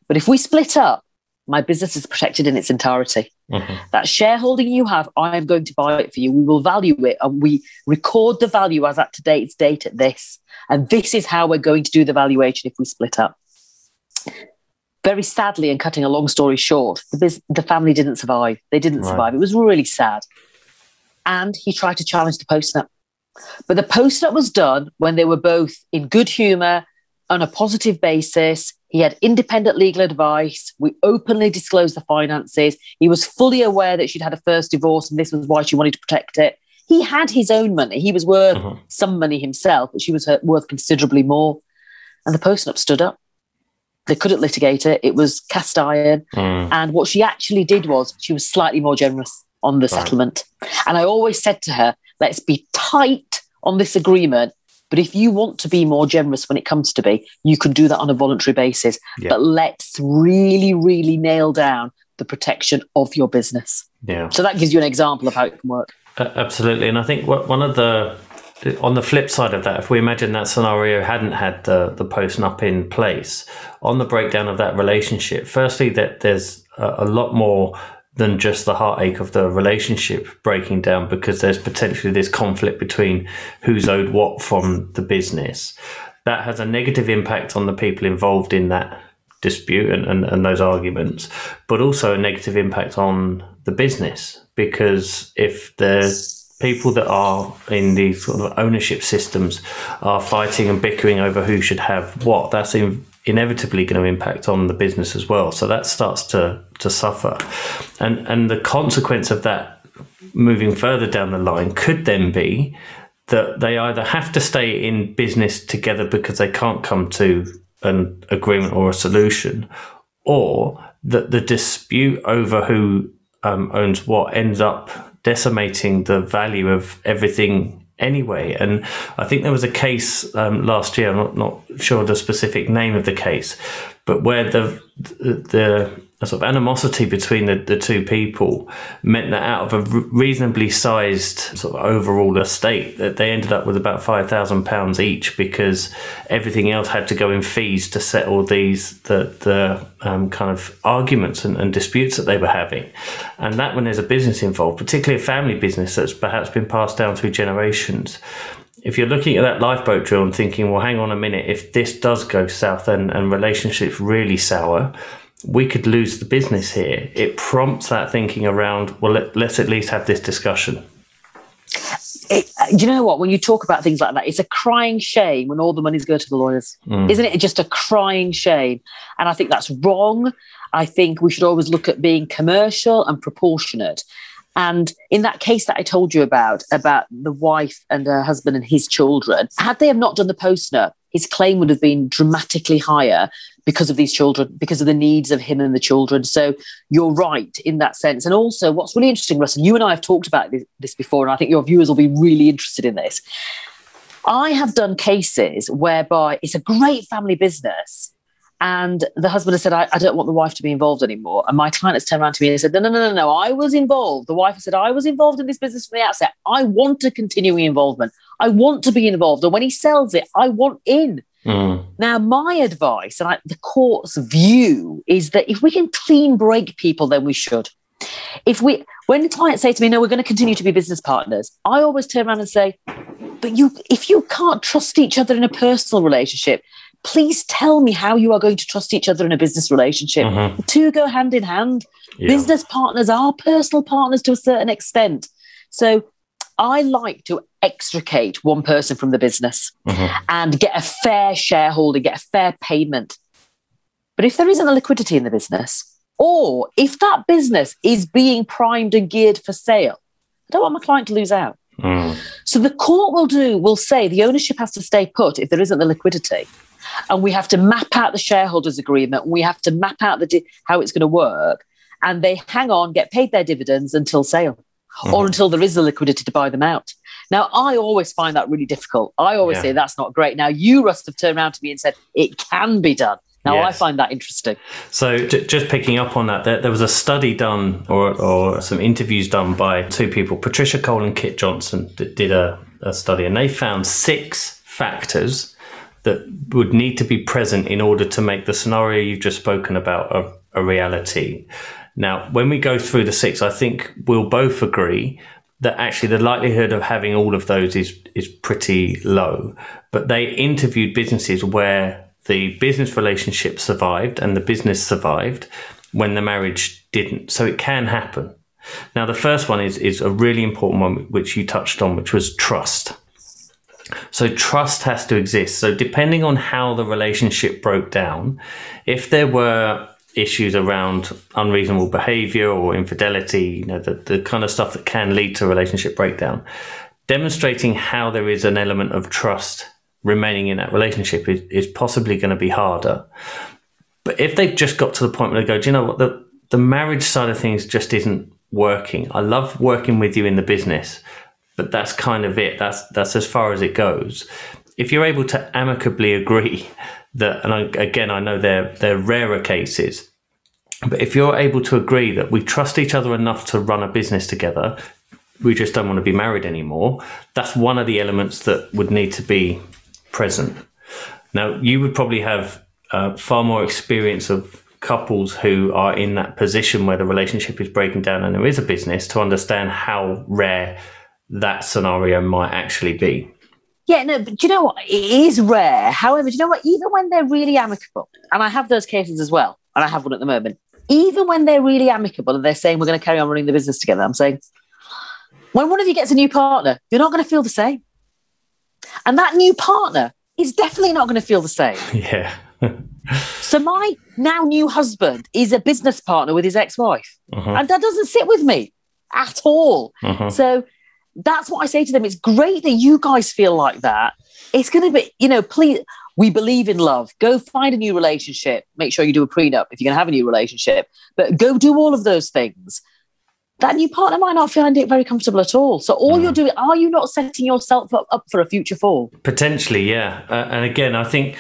But if we split up, my business is protected in its entirety. Mm-hmm. That shareholding you have, I am going to buy it for you. We will value it and we record the value as at today's date at this. And this is how we're going to do the valuation if we split up. Very sadly, and cutting a long story short, the, biz- the family didn't survive. They didn't right. survive. It was really sad. And he tried to challenge the post. But the postnup was done when they were both in good humor, on a positive basis. He had independent legal advice. We openly disclosed the finances. He was fully aware that she'd had a first divorce and this was why she wanted to protect it. He had his own money. He was worth uh-huh. some money himself, but she was worth considerably more. And the postnup stood up. They couldn't litigate it. It was cast iron. Mm. And what she actually did was she was slightly more generous on the right. settlement. And I always said to her, let's be tight on this agreement. But if you want to be more generous when it comes to be, you can do that on a voluntary basis. Yeah. But let's really, really nail down the protection of your business.
Yeah.
So that gives you an example of how it can work.
Uh, absolutely. And I think one of the on the flip side of that, if we imagine that scenario hadn't had the, the postnup in place, on the breakdown of that relationship, firstly, that there's a, a lot more than just the heartache of the relationship breaking down because there's potentially this conflict between who's owed what from the business. That has a negative impact on the people involved in that dispute and, and, and those arguments, but also a negative impact on the business because if there's people that are in these sort of ownership systems are fighting and bickering over who should have what, that's in, inevitably going to impact on the business as well. So that starts to to suffer, and and the consequence of that moving further down the line could then be that they either have to stay in business together because they can't come to an agreement or a solution, or that the dispute over who um, owns what ends up decimating the value of everything anyway. And I think there was a case um, last year. I'm not, not sure the specific name of the case, but where the the a sort of animosity between the, the two people meant that out of a reasonably sized sort of overall estate that they ended up with about five thousand pounds each because everything else had to go in fees to settle these the the um, kind of arguments and, and disputes that they were having, and that when there's a business involved, particularly a family business that's perhaps been passed down through generations, if you're looking at that lifeboat drill and thinking, well, hang on a minute, if this does go south and, and relationships really sour, we could lose the business here. It prompts that thinking around, well, let, us at least have this discussion.
It, you know what? When you talk about things like that, it's a crying shame when all the money's go to the lawyers. Mm. Isn't it just a crying shame? And I think that's wrong. I think we should always look at being commercial and proportionate. And in that case that I told you about, about the wife and her husband and his children, had they have not done the post his claim would have been dramatically higher because of these children, because of the needs of him and the children. So you're right in that sense. And also, what's really interesting, Russell, you and I have talked about this before, and I think your viewers will be really interested in this. I have done cases whereby it's a great family business. And the husband has said, I, I, don't want the wife to be involved anymore. And my client has turned around to me and said, No, no, no, no, no, I was involved. The wife has said, I was involved in this business from the outset. I want a continuing involvement. I want to be involved. And when he sells it, I want in. Mm. Now, my advice and I, the court's view is that if we can clean break people, then we should. if we when clients say to me, no, we're going to continue to be business partners, I always turn around and say, but you if you can't trust each other in a personal relationship, please tell me how you are going to trust each other in a business relationship.
Mhm.
The two go hand in hand.
Yeah.
Business partners are personal partners to a certain extent. So I like to extricate one person from the business
Mhm.
and get a fair shareholding, get a fair payment. But if there isn't a liquidity in the business, or if that business is being primed and geared for sale, I don't want my client to lose out.
Mm.
So the court will do, will say the ownership has to stay put if there isn't the liquidity. And we have to map out the shareholders agreement. We have to map out the di- how it's going to work. And they hang on, get paid their dividends until sale or mm-hmm. until there is the liquidity to buy them out. Now, I always find that really difficult. I always
Yeah.
say that's not great. Now, you, Russ, have turned around to me and said it can be done. Now, I find that interesting.
So, j- just picking up on that, there, there was a study done or, or some interviews done by two people, Patricia Cole and Kit Johnson, that did a, a study, and they found six factors that would need to be present in order to make the scenario you've just spoken about a, a reality. Now, when we go through the six, I think we'll both agree that actually the likelihood of having all of those is is pretty low. But they interviewed businesses where the business relationship survived and the business survived when the marriage didn't. So it can happen. Now, the first one is is a really important one, which you touched on, which was trust. So trust has to exist. So depending on how the relationship broke down, if there were issues around unreasonable behavior or infidelity, you know, the, the kind of stuff that can lead to relationship breakdown, demonstrating how there is an element of trust remaining in that relationship is, is possibly going to be harder. But if they've just got to the point where they go, do you know what, the, the marriage side of things just isn't working. I love working with you in the business, but that's kind of it. That's that's as far as it goes. If you're able to amicably agree that, and I, again, I know they're they're rarer cases, but if you're able to agree that we trust each other enough to run a business together, we just don't want to be married anymore. That's one of the elements that would need to be present. Now, you would probably have uh, far more experience of couples who are in that position where the relationship is breaking down and there is a business to understand how rare that scenario might actually be.
Yeah, no, but do you know what? It is rare. However, do you know what? Even when they're really amicable, and I have those cases as well, and I have one at the moment, even when they're really amicable and they're saying we're going to carry on running the business together, I'm saying, when one of you gets a new partner, you're not going to feel the same. And that new partner is definitely not going to feel the same.
Yeah.
So my now new husband is a business partner with his ex-wife,
Mhm.
and that doesn't sit with me at all.
Mhm.
So that's what I say to them. It's great that you guys feel like that. It's going to be, you know, please. We believe in love. Go find a new relationship. Make sure you do a prenup if you're going to have a new relationship. But go do all of those things. That new partner might not find it very comfortable at all. So all you're doing, are you not setting yourself up, up for a future fall?
Potentially, yeah. Uh, and again, I think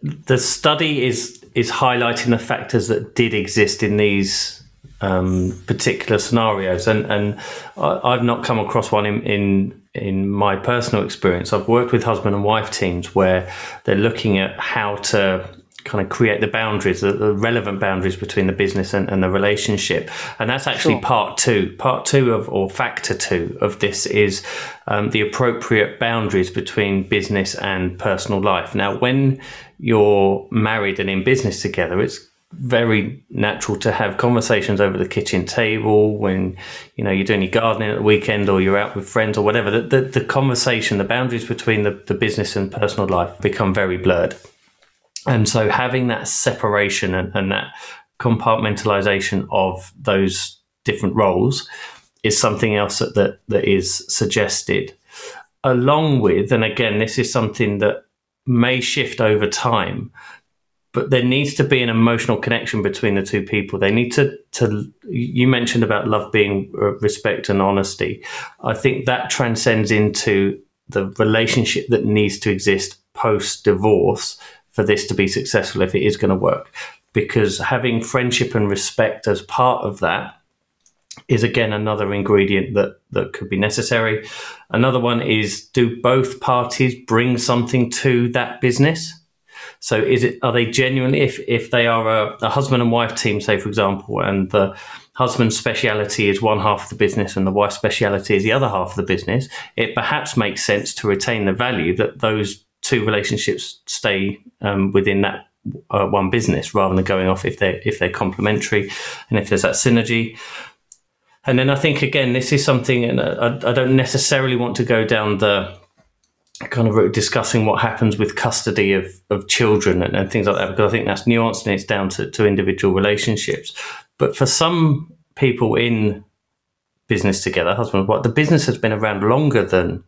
the study is is highlighting the factors that did exist in these um, particular scenarios, and and I, I've not come across one in, in in my personal experience. I've worked with husband and wife teams where they're looking at how to kind of create the boundaries, the, the relevant boundaries between the business and, and the relationship. And that's actually
Sure.
part two. Part two of, or factor two of this is um, the appropriate boundaries between business and personal life. Now, when you're married and in business together, it's very natural to have conversations over the kitchen table when you know you're doing your gardening at the weekend or you're out with friends or whatever. The, the, the conversation the boundaries between the, the business and personal life become very blurred. And so having that separation and, and that compartmentalization of those different roles is something else that, that, that is suggested along with and again this is something that may shift over time but there needs to be an emotional connection between the two people. They need to to you mentioned about love being uh, respect and honesty. I think that transcends into the relationship that needs to exist post divorce for this to be successful if it is going to work. Because having friendship and respect as part of that is again another ingredient that that could be necessary. Another one is do both parties bring something to that business so is it are they genuinely if if they are a, a husband and wife team say for example and the husband's speciality is one half of the business and the wife's speciality is the other half of the business, it perhaps makes sense to retain the value that those two relationships stay um, within that uh, one business rather than going off if they're if they're complementary and if there's that synergy. And then I think again, this is something, and I, I don't necessarily want to go down the kind of discussing what happens with custody of, of children and, and, things like that because I think that's nuanced and it's down to, to individual relationships. But for some people in business together, husband and wife, the business has been around longer than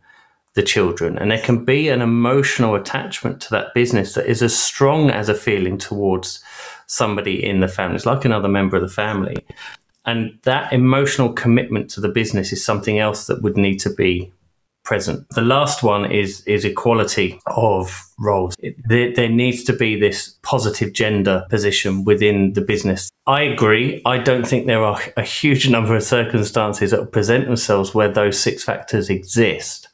the children, and there can be an emotional attachment to that business that is as strong as a feeling towards somebody in the family. It's like another member of the family. And that emotional commitment to the business is something else that would need to be present. The last one is is equality of roles. It, there, there needs to be this positive gender position within the business. I agree. I don't think there are a huge number of circumstances that present themselves where those six factors exist.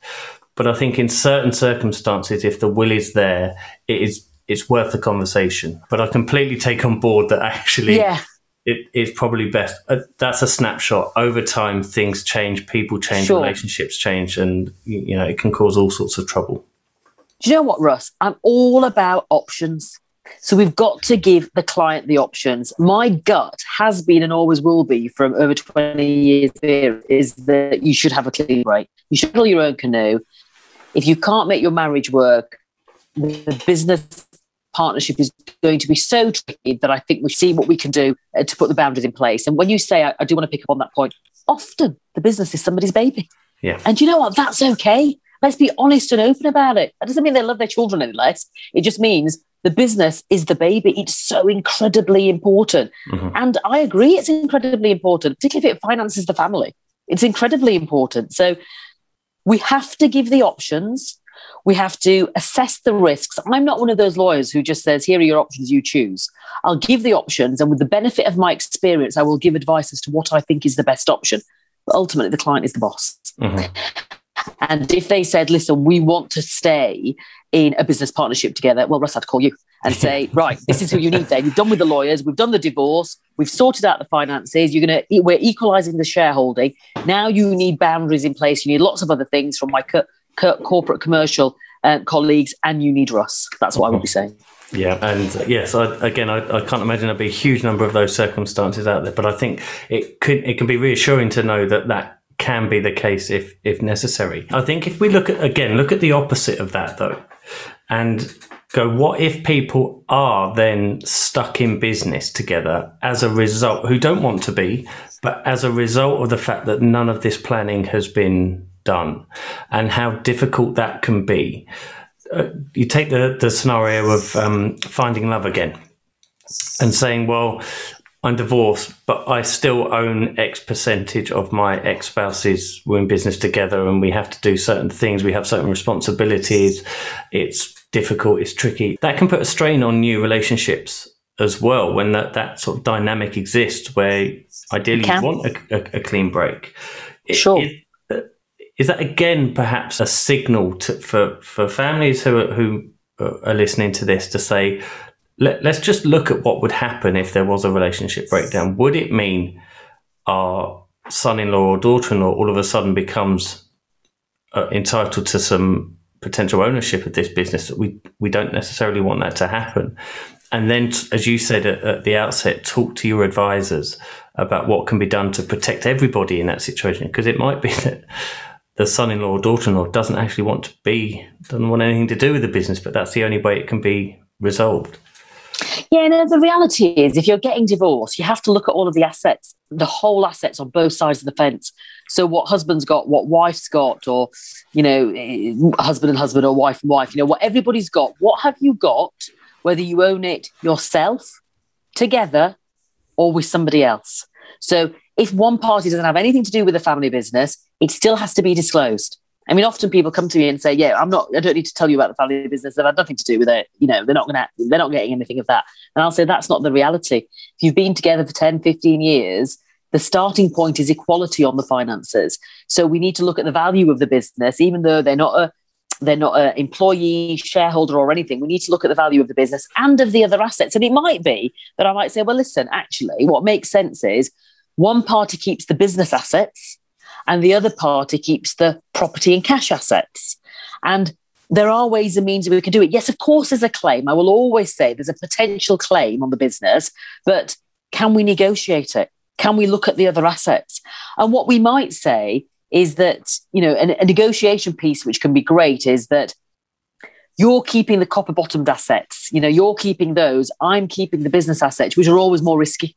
But I think in certain circumstances, if the will is there, it is it's worth the conversation. But I completely take on board that actually
yeah
it is probably best. Uh, that's a snapshot. Over time, things change, people change, sure. relationships change, and you know it can cause all sorts of trouble.
Do you know what, Russ? I'm all about options. So we've got to give the client the options. My gut has been and always will be from over 20 years here is that you should have a clean break. You should pull your own canoe. If you can't make your marriage work, the business partnership is going to be so tricky that I think we see what we can do uh, to put the boundaries in place. And when you say, I, I do want to pick up on that point, often the business is somebody's baby.
Yeah.
And you know what? That's okay. Let's be honest and open about it. That doesn't mean they love their children any less. It just means the business is the baby. It's so incredibly important. Mm-hmm. And I agree, it's incredibly important, particularly if it finances the family. It's incredibly important. So we have to give the options we have to assess the risks. I'm not one of those lawyers who just says, here are your options, you choose. I'll give the options, and with the benefit of my experience, I will give advice as to what I think is the best option. But ultimately, the client is the boss. Mm-hmm. And if they said, listen, we want to stay in a business partnership together, well, Russ, I'd call you and say, right, this is who you need then. You've done with the lawyers, we've done the divorce, we've sorted out the finances, you're gonna we're equalizing the shareholding. Now you need boundaries in place, you need lots of other things from my co- corporate commercial uh, colleagues, and you need Russ. That's what I would be saying.
Yeah, and uh, yes, I, again, I, I, can't imagine there'd be a huge number of those circumstances out there, but I think it could it can be reassuring to know that that can be the case if if necessary. I think if we look at again, look at the opposite of that though, and go, what if people are then stuck in business together as a result, who don't want to be, but as a result of the fact that none of this planning has been done and how difficult that can be. Uh, you take the, the scenario of um, finding love again and saying, well, I'm divorced, but I still own X percentage of my ex spouses. We're in business together and we have to do certain things. We have certain responsibilities. It's difficult, it's tricky. That can put a strain on new relationships as well when that, that sort of dynamic exists where ideally you want a, a, a, clean break.
Sure. It,
is that again perhaps a signal to, for for families who are, who are listening to this to say, Let, let's just look at what would happen if there was a relationship breakdown. Would it mean our son-in-law or daughter-in-law all of a sudden becomes uh, entitled to some potential ownership of this business that we we don't necessarily want that to happen and then as you said at, at, the outset talk to your advisors about what can be done to protect everybody in that situation because it might be that the son-in-law or daughter-in-law doesn't actually want to be doesn't want anything to do with the business but that's the only way it can be resolved.
Yeah no the reality is if you're getting divorced you have to look at all of the assets the whole assets on both sides of the fence. So what husband's got what wife's got or you know eh, husband and husband or wife and wife you know what everybody's got. What have you got whether you own it yourself together or with somebody else? So if one party doesn't have anything to do with the family business, it still has to be disclosed. I mean, often people come to me and say, "Yeah, I'm not. I don't need to tell you about the family business. They've had nothing to do with it. You know, they're not going to. They're not getting anything of that." And I'll say that's not the reality. If you've been together for 10, 15 years, the starting point is equality on the finances. So we need to look at the value of the business, even though they're not a they're not an employee, shareholder, or anything. We need to look at the value of the business and of the other assets. And it might be that I might say, well, listen, actually, what makes sense is one party keeps the business assets and the other party keeps the property and cash assets. And there are ways and means we can do it. Yes, of course, there's a claim. I will always say there's a potential claim on the business, but can we negotiate it? Can we look at the other assets? And what we might say is that, you know, a, a negotiation piece, which can be great, is that you're keeping the copper bottomed assets. You know, you're keeping those. I'm keeping the business assets, which are always more risky.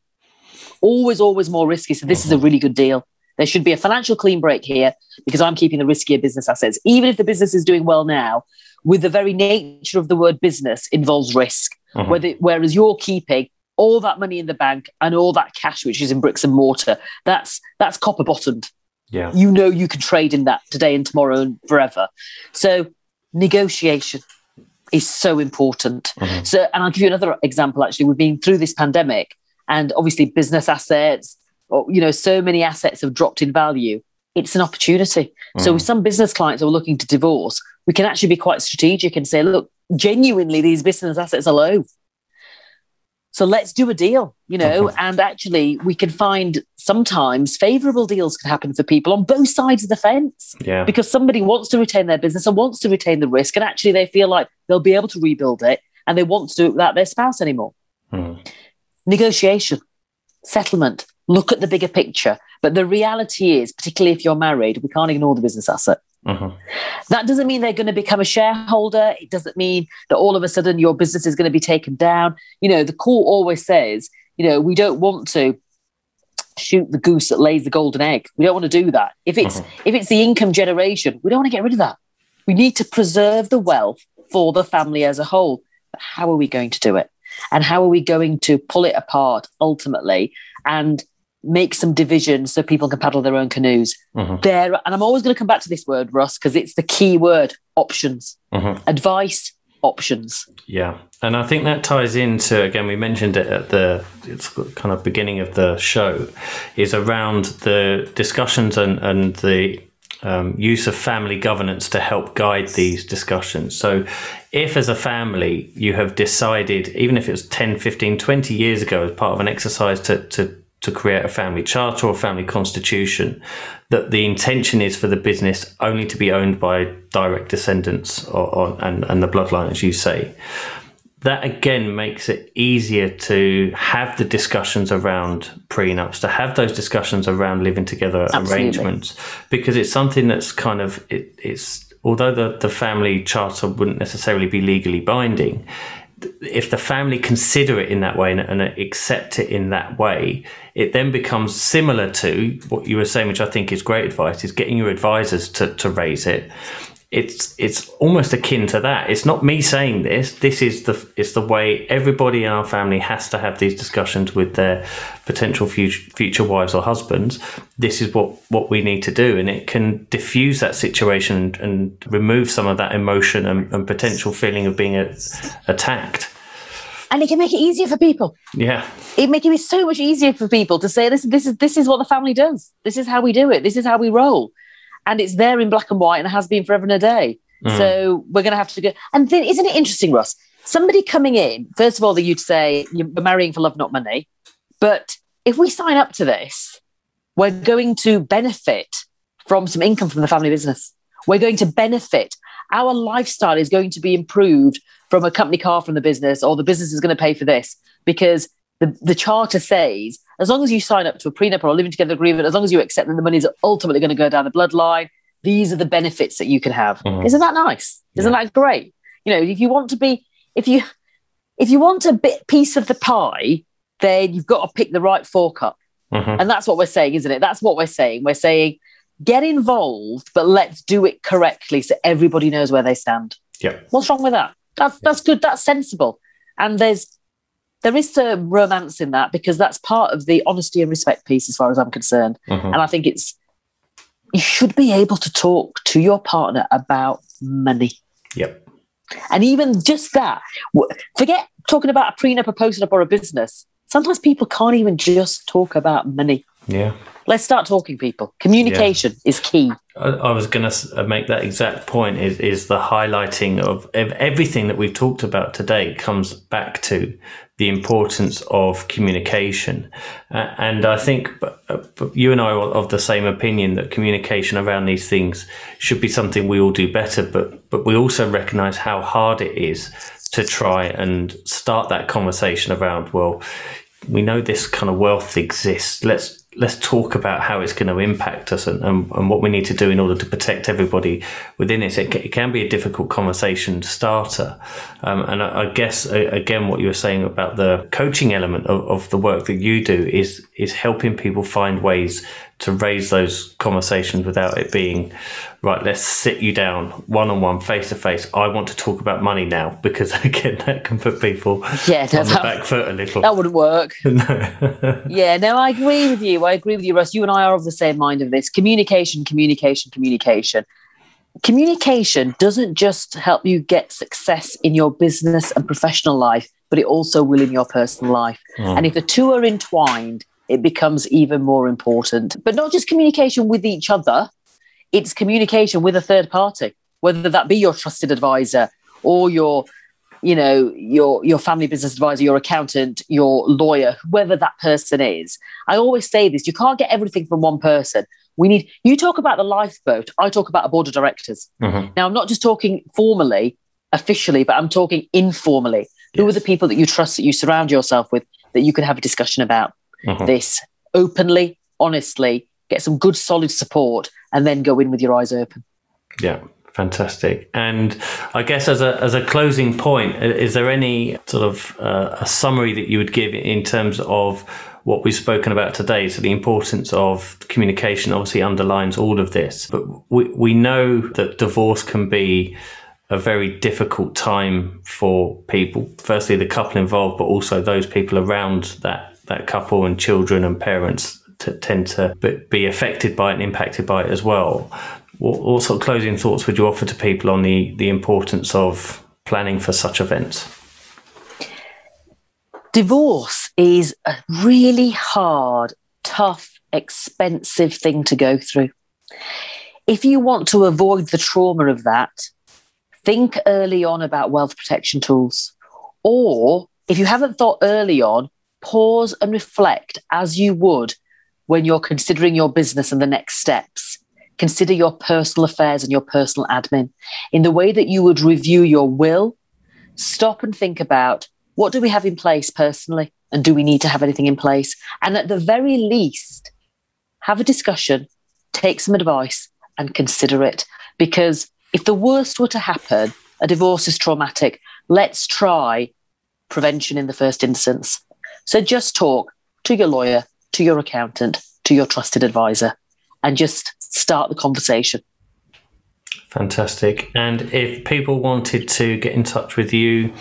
Always, always more risky. So this is a mm-hmm. really good deal. There should be a financial clean break here because I'm keeping the riskier business assets. Even if the business is doing well now, with the very nature of the word business involves risk. Mm-hmm. Whether, whereas you're keeping all that money in the bank and all that cash which is in bricks and mortar, that's that's copper bottomed.
Yeah.
You know you can trade in that today and tomorrow and forever. So negotiation is so important. Mm-hmm. So, and I'll give you another example. Actually, we've been through this pandemic, and obviously, business assets, or you know, so many assets have dropped in value. It's an opportunity. Mm-hmm. So, with some business clients who are looking to divorce, we can actually be quite strategic and say, look, genuinely, these business assets are low. So let's do a deal, you know, and actually we can find sometimes favorable deals can happen for people on both sides of the fence.
Yeah.
Because somebody wants to retain their business and wants to retain the risk. And actually they feel like they'll be able to rebuild it and they want to do it without their spouse anymore. Hmm. Negotiation, settlement, look at the bigger picture. But the reality is, particularly if you're married, we can't ignore the business asset. Uh-huh. That doesn't mean they're going to become a shareholder. It doesn't mean that all of a sudden your business is going to be taken down. You know, the court always says, you know, we don't want to shoot the goose that lays the golden egg. We don't want to do that. If it's uh-huh. if it's the income generation, we don't want to get rid of that. We need to preserve the wealth for the family as a whole. But how are we going to do it? And how are we going to pull it apart ultimately and make some divisions so people can paddle their own canoes. Mm-hmm. There, and I'm always going to come back to this word, Russ, because it's the key word: options, mm-hmm. advice, options.
Yeah, and I think that ties into again. We mentioned it at the it's kind of beginning of the show, is around the discussions and and the um, use of family governance to help guide these discussions. So, if as a family you have decided, even if it was 10, 15, 20 years ago, as part of an exercise to, to to create a family charter or family constitution, that the intention is for the business only to be owned by direct descendants or, or, and, and the bloodline, as you say. That again makes it easier to have the discussions around prenups, to have those discussions around living together Absolutely. arrangements, because it's something that's kind of it, it's although the, the family charter wouldn't necessarily be legally binding, if the family consider it in that way and, and, accept it in that way, it then becomes similar to what you were saying, which I think is great advice, is getting your advisors to, to raise it it's it's almost akin to that. It's not me saying this. This is the it's the way everybody in our family has to have these discussions with their potential future future wives or husbands. This is what what we need to do, and it can diffuse that situation and, and remove some of that emotion and, and potential feeling of being a, attacked.
And it can make it easier for people.
Yeah,
it make it so much easier for people to say this. This is this is what the family does. This is how we do it. This is how we roll and it's there in black and white and it has been forever and a day. Mm. So we're going to have to go. And then, isn't it interesting, Russ? Somebody coming in, first of all, that you'd say you're marrying for love, not money. But if we sign up to this, we're going to benefit from some income from the family business. We're going to benefit. Our lifestyle is going to be improved from a company car from the business, or the business is going to pay for this because the, the charter says as long as you sign up to a prenup or a living together agreement, as long as you accept that the money is ultimately going to go down the bloodline, these are the benefits that you can have. Mm-hmm. Isn't that nice? Isn't yeah. that great? You know, if you want to be, if you, if you want a bit piece of the pie, then you've got to pick the right fork up. Mm-hmm. And that's what we're saying, isn't it? That's what we're saying. We're saying get involved, but let's do it correctly so everybody knows where they stand.
Yeah.
What's wrong with that? That's that's good. That's sensible. And there's there is some romance in that because that's part of the honesty and respect piece, as far as I'm concerned. Mm-hmm. And I think it's you should be able to talk to your partner about money.
Yep.
And even just that, forget talking about a prenup, a postnup, or a business. Sometimes people can't even just talk about money.
Yeah.
Let's start talking, people. Communication yeah. is key.
I was going to make that exact point is, is the highlighting of everything that we've talked about today comes back to the importance of communication. Uh, and I think uh, you and I are of the same opinion that communication around these things should be something we all do better, but, but we also recognize how hard it is to try and start that conversation around, well, we know this kind of wealth exists. Let's let's talk about how it's going to impact us and, and, and, what we need to do in order to protect everybody within it. It, it can be a difficult conversation to starter. Um, and I, I, guess, again, what you were saying about the coaching element of, of the work that you do is, is helping people find ways to raise those conversations without it being right let's sit you down one on one face to face i want to talk about money now because again that can put people yeah, no, on the back foot a little.
that wouldn't work. No. yeah no i agree with you. I agree with you russ. You and i are of the same mind of this. Communication communication communication. Communication doesn't just help you get success in your business and professional life but it also will in your personal life. Mm. and if the two are entwined it becomes even more important. But not just communication with each other, it's communication with a third party, whether that be your trusted advisor or your you know your your family business advisor your accountant your lawyer whoever that person is i always say this you can't get everything from one person we need you talk about the lifeboat i talk about a board of directors mm-hmm. now i'm not just talking formally officially but i'm talking informally yes. who are the people that you trust that you surround yourself with that you can have a discussion about mm-hmm. this openly, honestly, get some good solid support, and then go in with your eyes open.
Yeah. Fantastic. And I guess as a as a closing point, is there any sort of uh, a summary that you would give in terms of what we've spoken about today? So the importance of communication obviously underlines all of this, but we we know that divorce can be a very difficult time for people. Firstly, the couple involved, but also those people around that that couple and children and parents t- tend to be affected by it and impacted by it as well. What, what sort of closing thoughts would you offer to people on the, the importance of planning for such events?
Divorce is a really hard, tough, expensive thing to go through. If you want to avoid the trauma of that, think early on about wealth protection tools. Or if you haven't thought early on, pause and reflect as you would when you're considering your business and the next steps. Consider your personal affairs and your personal admin in the way that you would review your will. Stop and think about what do we have in place personally and do we need to have anything in place? And at the very least, have a discussion, take some advice, and consider it. Because if the worst were to happen, a divorce is traumatic. Let's try prevention in the first instance. So just talk to your lawyer, to your accountant, to your trusted advisor, and just start the conversation.
Fantastic. And if people wanted to get in touch with you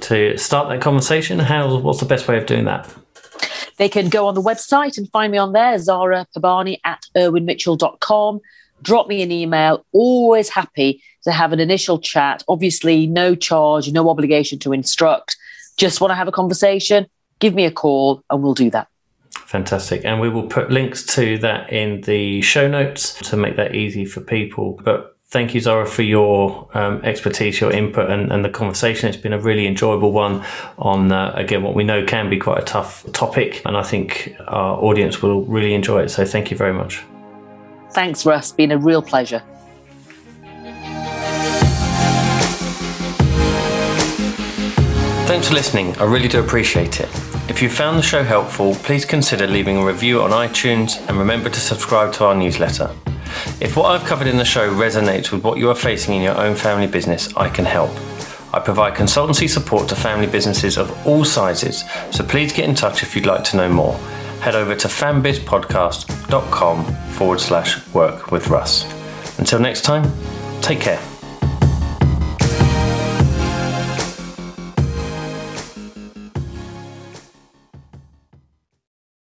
to start that conversation, how what's the best way of doing that?
They can go on the website and find me on there, Zahra Pabani at irwinmitchell.com. Drop me an email. Always happy to have an initial chat. Obviously, no charge, no obligation to instruct. Just want to have a conversation give me a call and we'll do that.
Fantastic. And we will put links to that in the show notes to make that easy for people. But thank you, Zahra, for your um, expertise, your input, and, and, the conversation. It's been a really enjoyable one on, uh, again, what we know can be quite a tough topic. And I think our audience will really enjoy it. So thank you very much.
Thanks, Russ. Been a real pleasure.
Thanks for listening. I really do appreciate it. If you found the show helpful, please consider leaving a review on iTunes and remember to subscribe to our newsletter. If what I've covered in the show resonates with what you are facing in your own family business, I can help. I provide consultancy support to family businesses of all sizes, so please get in touch if you'd like to know more. Head over to fambizpodcast.com forward slash work with Russ. Until next time, take care.